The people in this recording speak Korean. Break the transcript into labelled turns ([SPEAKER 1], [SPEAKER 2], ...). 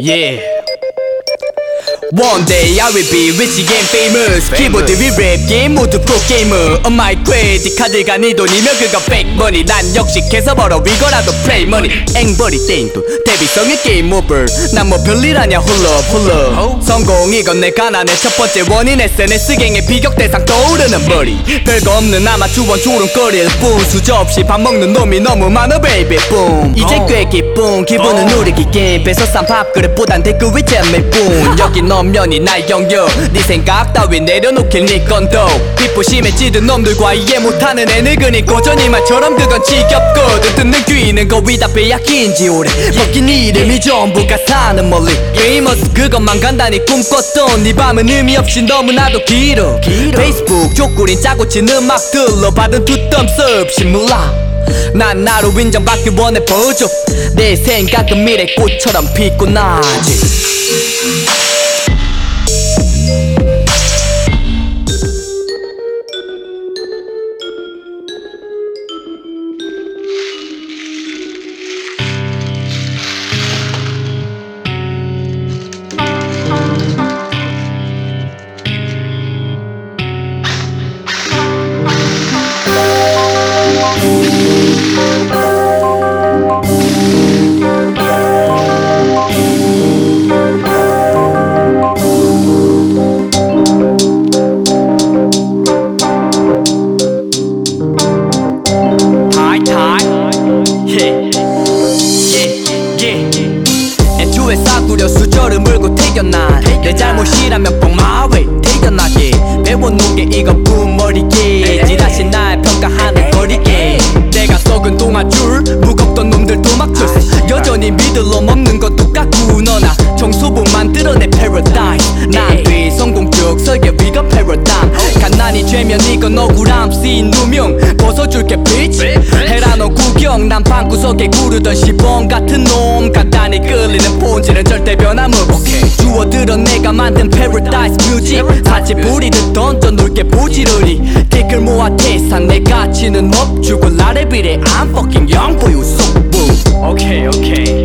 [SPEAKER 1] Yeah. One day I will be rich and famous. 키보드 위 랩 게임 모두 프로게이머 On my credit 카드가 네 돈이면 그거 백머니 난 역시 계속 벌어 이거라도 플레이 머니 앵벌이 땡돈 데뷔성의 게임 오버 난뭐 별일 아냐 홀러 홀러 성공 이건 내 가난의 첫 번째 원인 SNS갱의 비격 대상 떠오르는 머리. 별거 없는 아마추어 조롱거릴 뿐. 수저 없이 밥 먹는 놈이 너무 많아 베이비 뿜 이제 꽤 기쁨 기분은 누리기 게임 뺏어 싼 밥그릇보단 댓글 위 잼일 뿐. 여기 너 면이 날 영역 네 생각 따위 내려놓길 네 건도. 빗부심에 찌든 놈들과 이해 못하는 애늙은이 고전이 말처럼 그건 지겹거든 듣는 귀는 거의 다 빼앗긴지 오래. 먹긴 이름이 전부가 사는 멀리. 게이머스 그것만 간단히 꿈꿨던 네 밤은 의미 없이 너무나도 길어. 페이스북 족구린 짜고 친 음악들로 받은 투덤스 없이 몰라. 난 나로 인정받기 원해 보죠 내 생각은 미래 꽃처럼 피고 나지 예. 애초에 싸구려 수저를 물고 태어난 내 잘못이라면 뽕마왜 태어나게. 배워놓은 게 이것뿐 머리게 지라신 날 평가하는 거리게 내가 썩은 동아줄 무겁던 놈들 도 막 줬어 여전히 믿을 놈 없는 것 똑같고 너나 정수복 만들어내 패러다이스 난뒤 성공적 설계 위가 패러다임 가난이 죄면 이건 억울함. 쓰인 누명 벗어줄게 bitch 경난 방구석에 구르던 시범 같은 놈 간단히 끌리는 본질은 절대 변함 없이 주워들어 내가 만든 패러다이스 뮤직 사치 부리듯 던져놓을게 부지런히. 댓글 모아 태산 내 가치는 업 죽을 나를 비례. I'm fucking young boy you so boo
[SPEAKER 2] Okay, okay.